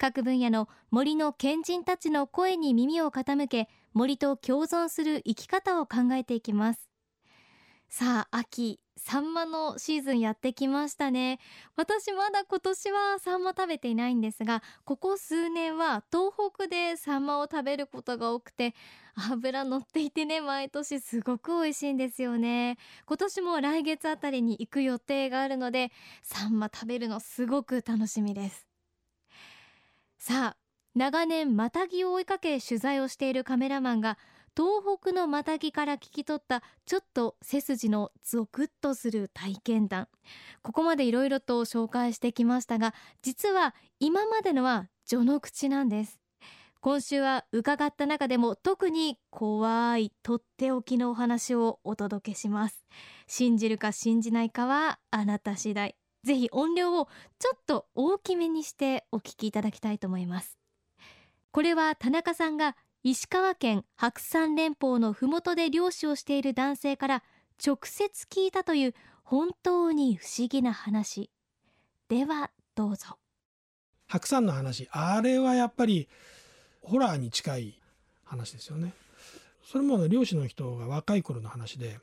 各分野の森の賢人たちの声に耳を傾け森と共存する生き方を考えていきます。さあ秋サンマのシーズンやってきましたね。私まだ今年はサンマ食べていないんですがここ数年は東北でサンマを食べることが多くて脂乗っていてね毎年すごく美味しいんですよね。今年も来月あたりに行く予定があるのでサンマ食べるのすごく楽しみです。さあ長年マタギを追いかけ取材をしているカメラマンが東北のマタギから聞き取ったちょっと背筋のゾクッとする体験談。ここまでいろいろと紹介してきましたが実は今までのは序の口なんです。今週は伺った中でも特に怖いとっておきのお話をお届けします。信じるか信じないかはあなた次第。ぜひ音量をちょっと大きめにしてお聞きいただきたいと思います。これは田中さんが石川県白山連峰の麓で漁師をしている男性から直接聞いたという本当に不思議な話。ではどうぞ。白山の話。あれはやっぱりホラーに近い話ですよね。それも漁師の人が若い頃の話で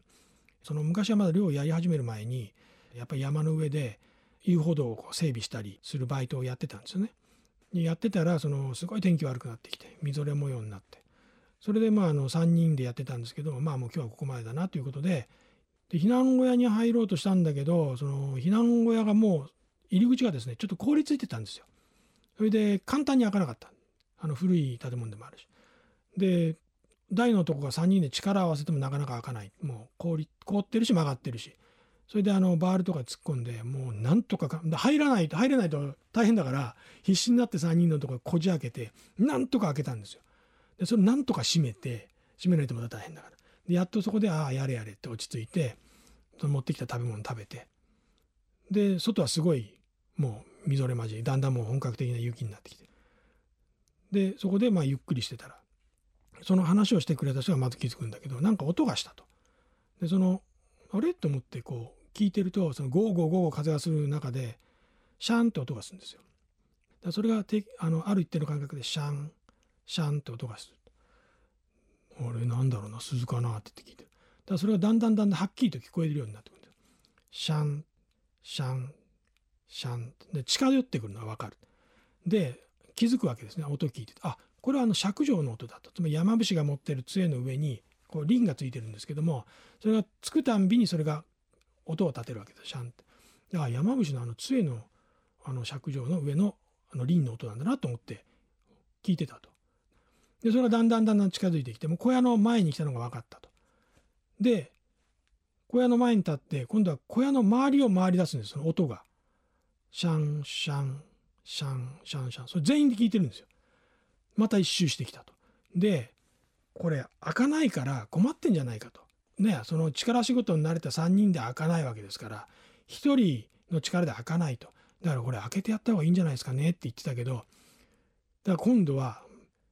その昔はまだ漁をやり始める前にやっぱり山の上で遊歩道をこう整備したりするバイトをやってたんですよね。やってたらそのすごい天気悪くなってきてみぞれ模様になってそれでまああの3人でやってたんですけどまあもう今日はここまでだなということでで避難小屋に入ろうとしたんだけどその避難小屋がもう入り口がですねちょっと凍りついてたんですよ。それで簡単に開かなかったあの古い建物でもあるし。で台のとこが3人で力を合わせてもなかなか開かないもう凍り凍ってるし曲がってるしそれであのバールとか突っ込んでもうなんとか入らないと入れないと大変だから必死になって3人のとここじ開けてなんとか開けたんですよ。でそれなんとか閉めて閉めないとまた大変だからでやっとそこでああやれやれって落ち着いてその持ってきた食べ物食べてで外はすごいもうみぞれ混じりだんだんもう本格的な雪になってきてでそこでまあゆっくりしてたらその話をしてくれた人がまず気づくんだけどなんか音がしたと。でそのあれ？と思ってこう聞いてるとそのゴーゴーゴーゴー風がする中でシャンって音がするんですよ。だそれがてあのある一定の間隔でシャンシャンって音がする。あれなんだろうな鈴かなって言って聞いてる。だそれがだんだんだんだんはっきりと聞こえるようになってくるんですよ。シャンシャンシャンで近寄ってくるのは分かる。で気づくわけですね音聞いてあこれはあの尺状の音だとつまり山伏が持ってる杖の上にこうリンがついてるんですけどもそれがつくたんびにそれが音を立てるわけですシャンって。だから山伏のあの杖のあの尺状の上のあの輪の音なんだなと思って聞いてたと。でそれがだんだんだんだん近づいてきてもう小屋の前に来たのが分かったと。で小屋の前に立って今度は小屋の周りを回り出すんですその音が。シャンシャンシャンシャンシャンそれ全員で聞いてるんですよ。また一周してきたと。でこれ開かないから困ってんじゃないかと。ね、その力仕事に慣れた3人で開かないわけですから1人の力で開かないとだからこれ開けてやった方がいいんじゃないですかねって言ってたけどだから今度は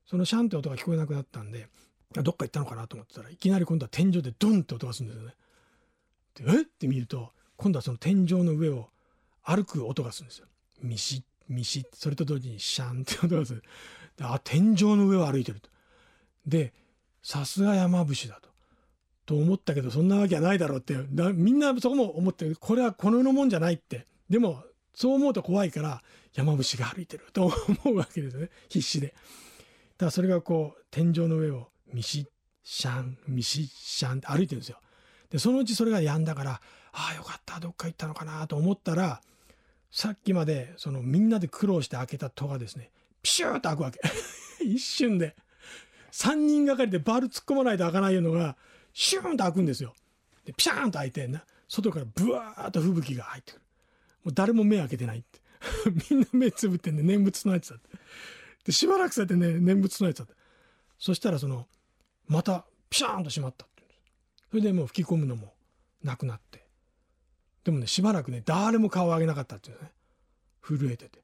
そのシャンって音が聞こえなくなったんでどっか行ったのかなと思ってたらいきなり今度は天井でドンって音がするんですよね。でえ？って見ると今度はその天井の上を歩く音がするんですよ。ミシッミシッそれと同時にシャンって音がする。であ天井の上を歩いてると。でさすが山伏だと。と思ったけどそんなわけはないだろうってみんなそこも思ってる。これはこの世のもんじゃないって。でもそう思うと怖いから山伏が歩いてると 思うわけですね。必死で。だそれがこう天井の上をミシッシャンミシッシャンって歩いてるんですよ。でそのうちそれがやんだからああよかったどっか行ったのかなと思ったらさっきまでそのみんなで苦労して開けた戸がですねピシューッと開くわけ。一瞬で。3人がかりでバル突っ込まないと開かないのがシューンと開くんですよ。でピシャーンと開いてな外からブワーッと吹雪が入ってくる。もう誰も目開けてないって。みんな目つぶってんで念仏唱えてたって。でしばらくされてね念仏唱えてたそしたらそのまたピシャーンと閉まったってそれでもう吹き込むのもなくなってでもねしばらくね誰も顔を上げなかったっていうね震えてて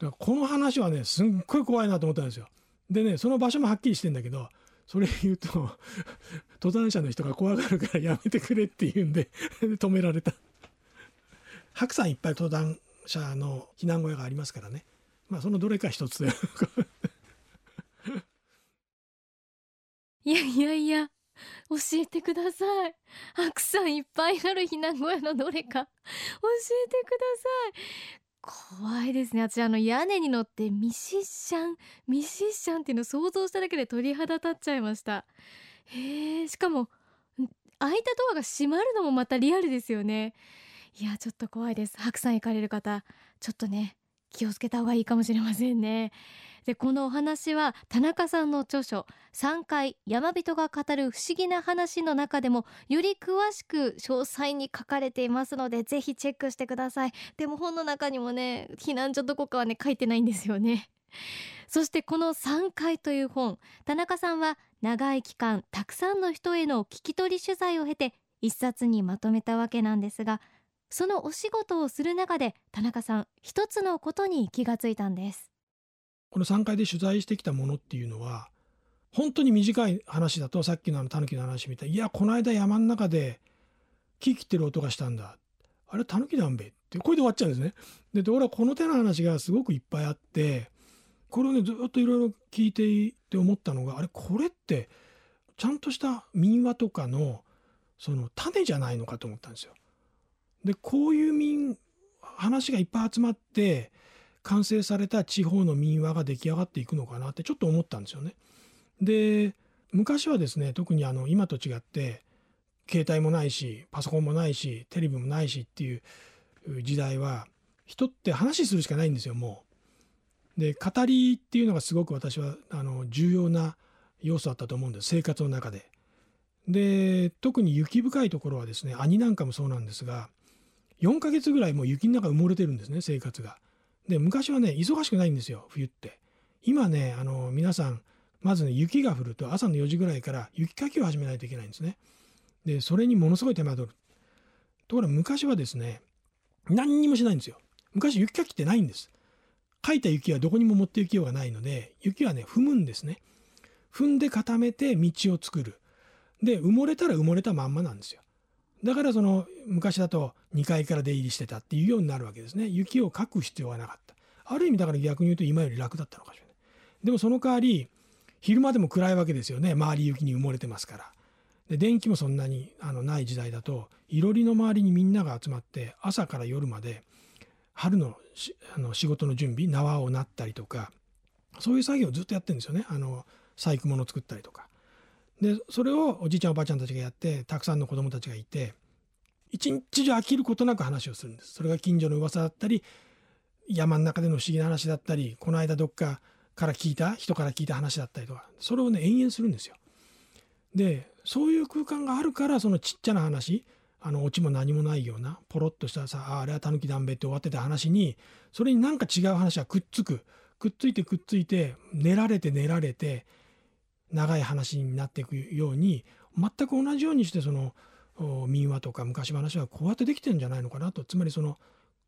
だからこの話はねすっごい怖いなと思ったんですよでねその場所もはっきりしてんだけどそれ言うと 登山者の人が怖がるからやめてくれって言うんで 止められた。白山いっぱい登山者の避難小屋がありますからね。まあそのどれか一つ。で いやいやいや教えてください。白山いっぱいある避難小屋のどれか。教えてください。怖いですね。私あの屋根に乗ってミシッシャンミシッシャンっていうのを想像しただけで鳥肌立っちゃいました。へえしかも開いたドアが閉まるのもまたリアルですよね。いやちょっと怖いです。白山行かれる方ちょっとね気をつけた方がいいかもしれませんね。でこのお話は田中さんの著書3回山人が語る不思議な話の中でもより詳しく詳細に書かれていますのでぜひチェックしてください。でも本の中にもね避難所どこかはね書いてないんですよね。そしてこの3回という本田中さんは長い期間たくさんの人への聞き取り取材を経て一冊にまとめたわけなんですがそのお仕事をする中で田中さん一つのことに気がついたんですこの3回で取材してきたものっていうのは本当に短い話だとさっきのあのタヌキの話みたいいやこの間山の中で木切ってる音がしたんだあれタヌキだんべってこれで終わっちゃうんですね。で俺はこの手の話がすごくいっぱいあってこれをねずっといろいろ聞いていて思ったのがあれこれってちゃんとした民話とかのその種じゃないのかと思ったんですよ。でこういう民話がいっぱい集まって完成された地方の民話が出来上がっていくのかなってちょっと思ったんですよね。で昔はですね特にあの今と違って携帯もないしパソコンもないしテレビもないしっていう時代は人って話するしかないんですよもう。で語りっていうのがすごく私はあの重要な要素だったと思うんです生活の中で。で特に雪深いところはですね兄なんかもそうなんですが4ヶ月ぐらいもう雪の中埋もれてるんですね生活が。で昔はね忙しくないんですよ冬って。今ねあの皆さんまずね雪が降ると朝の4時ぐらいから雪かきを始めないといけないんですね。でそれにものすごい手間取る。ところが昔はですね何にもしないんですよ。昔雪かきってないんです。かいた雪はどこにも持って行きようがないので雪はね踏むんですね。踏んで固めて道を作る。で埋もれたら埋もれたまんまなんですよ。だからその昔だと2階から出入りしてたっていうようになるわけですね。雪をかく必要がなかった。ある意味だから逆に言うと今より楽だったのかしらない。でもその代わり昼間でも暗いわけですよね。周り雪に埋もれてますから。で電気もそんなにあのない時代だといろりの周りにみんなが集まって朝から夜まで春のあの仕事の準備縄をなったりとかそういう作業をずっとやってるんですよね。あの細工物作ったりとか。でそれをおじいちゃんおばあちゃんたちがやってたくさんの子供たちがいて一日中飽きることなく話をするんです。それが近所の噂だったり山の中での不思議な話だったりこの間どっかから聞いた人から聞いた話だったりとか。それをね延々するんですよ。でそういう空間があるからそのちっちゃな話あのオチも何もないようなポロッとしたさああれはタヌキだんべって終わってた話にそれになんか違う話がくっつく。くっついてくっついて練られて練られて長い話になっていくように全く同じようにしてその民話とか昔話はこうやってできてるんじゃないのかなとつまりその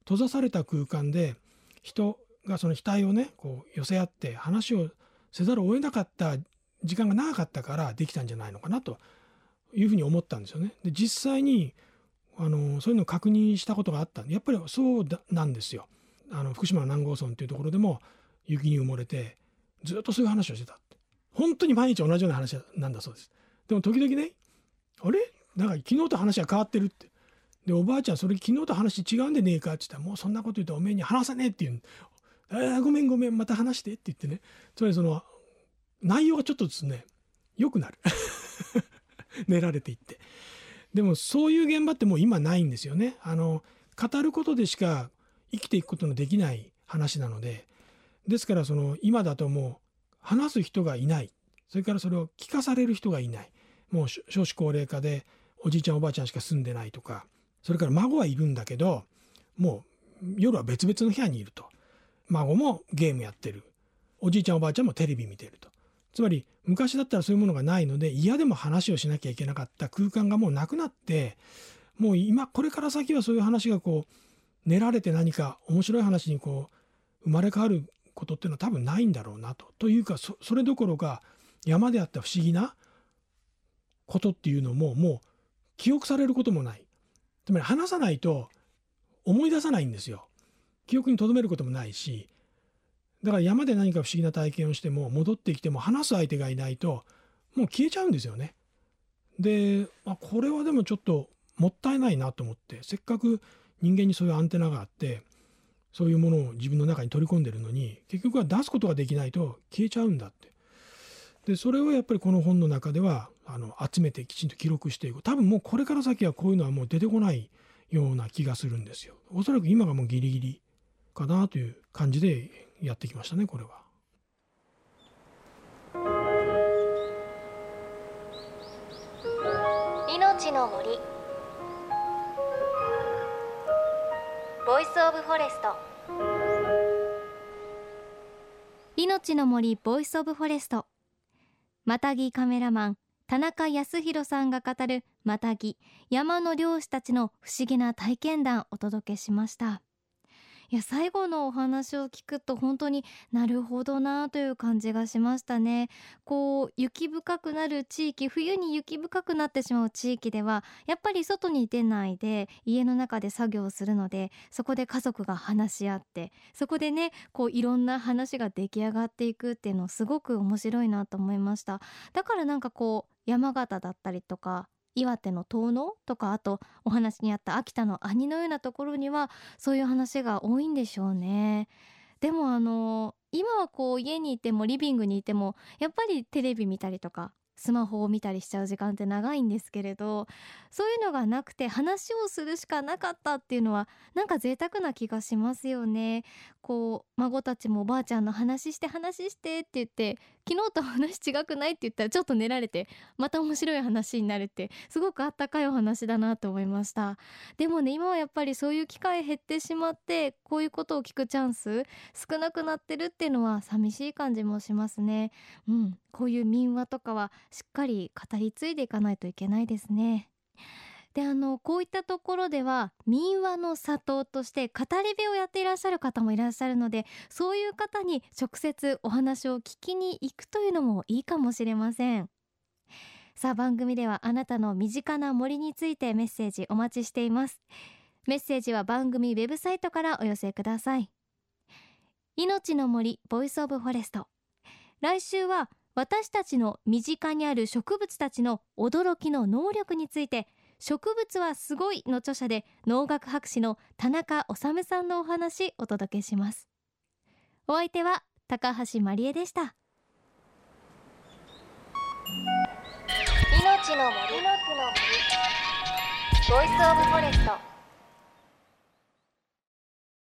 閉ざされた空間で人がその額をねこう寄せ合って話をせざるを得なかった時間が長かったからできたんじゃないのかなというふうに思ったんですよね。で実際にあのそういうのを確認したことがあったんでやっぱりそうなんですよ。あの福島の南郷村っていうところでも雪に埋もれてずっとそういう話をしてた本当に毎日同じような話なんだそうです。でも時々ねあれ？なんか昨日と話が変わってるって。でおばあちゃんそれ昨日と話違うんでねえかって言ったらもうそんなこと言うとおめえに話さねえって言う。あーごめんごめんまた話してって言ってね。つまりその内容がちょっとですね良くなる。練られていって。でもそういう現場ってもう今ないんですよね。あの語ることでしか生きていくことのできない話なので。ですからその今だともう話す人がいない。それからそれを聞かされる人がいない。もう少子高齢化でおじいちゃんおばあちゃんしか住んでないとか。それから孫はいるんだけどもう夜は別々の部屋にいると。孫もゲームやってる。おじいちゃんおばあちゃんもテレビ見てると。つまり昔だったらそういうものがないので嫌でも話をしなきゃいけなかった。空間がもうなくなってもう今これから先はそういう話がこう練られて何か面白い話にこう生まれ変わることっていうのは多分ないんだろうなと。というかそれどころか山であった不思議なことっていうのももう記憶されることもない。つまり話さないと思い出さないんですよ。記憶に留めることもないしだから山で何か不思議な体験をしても戻ってきても話す相手がいないともう消えちゃうんですよね。で、まあ、これはでもちょっともったいないなと思ってせっかく人間にそういうアンテナがあってそういうものを自分の中に取り込んでるのに結局は出すことができないと消えちゃうんだって。でそれをやっぱりこの本の中ではあの集めてきちんと記録していく多分もうこれから先はこういうのはもう出てこないような気がするんですよ。おそらく今がもうギリギリかなという感じでやってきましたねこれは。命の森。 Voice of Forest。命の森 Voice of Forest。マタギカメラマン田中康弘さんが語るマタギ山の猟師たちの不思議な体験談お届けしました。いや最後のお話を聞くと本当になるほどなという感じがしましたね。こう雪深くなる地域冬に雪深くなってしまう地域ではやっぱり外に出ないで家の中で作業するのでそこで家族が話し合ってそこでねこういろんな話が出来上がっていくっていうのすごく面白いなと思いました。だからなんかこう山形だったりとか岩手の遠野とかあとお話にあった秋田の兄のようなところにはそういう話が多いんでしょうね。でもあの今はこう家にいてもリビングにいてもやっぱりテレビ見たりとかスマホを見たりしちゃう時間って長いんですけれどそういうのがなくて話をするしかなかったっていうのはなんか贅沢な気がしますよねこう孫たちもおばあちゃんの話して話してって言って昨日と話違くないって言ったらちょっと寝られてまた面白い話になるってすごくあったかいお話だなと思いました。でもね今はやっぱりそういう機会減ってしまってこういうことを聞くチャンス少なくなってるっていうのは寂しい感じもしますね。うんこういう民話とかはしっかり語り継いでいかないといけないですね。であのこういったところでは民話の里として語り部をやっていらっしゃる方もいらっしゃるのでそういう方に直接お話を聞きに行くというのもいいかもしれません。さあ番組ではあなたの身近な森についてメッセージお待ちしています。メッセージは番組ウェブサイトからお寄せください。命の森 Voice of Forest。来週は私たちの身近にある植物たちの驚きの能力について植物はすごいの著者で農学博士の田中修さんのお話お届けします。お相手は高橋万里恵でした。命の森。の木の森。ボイスオブフォレスト。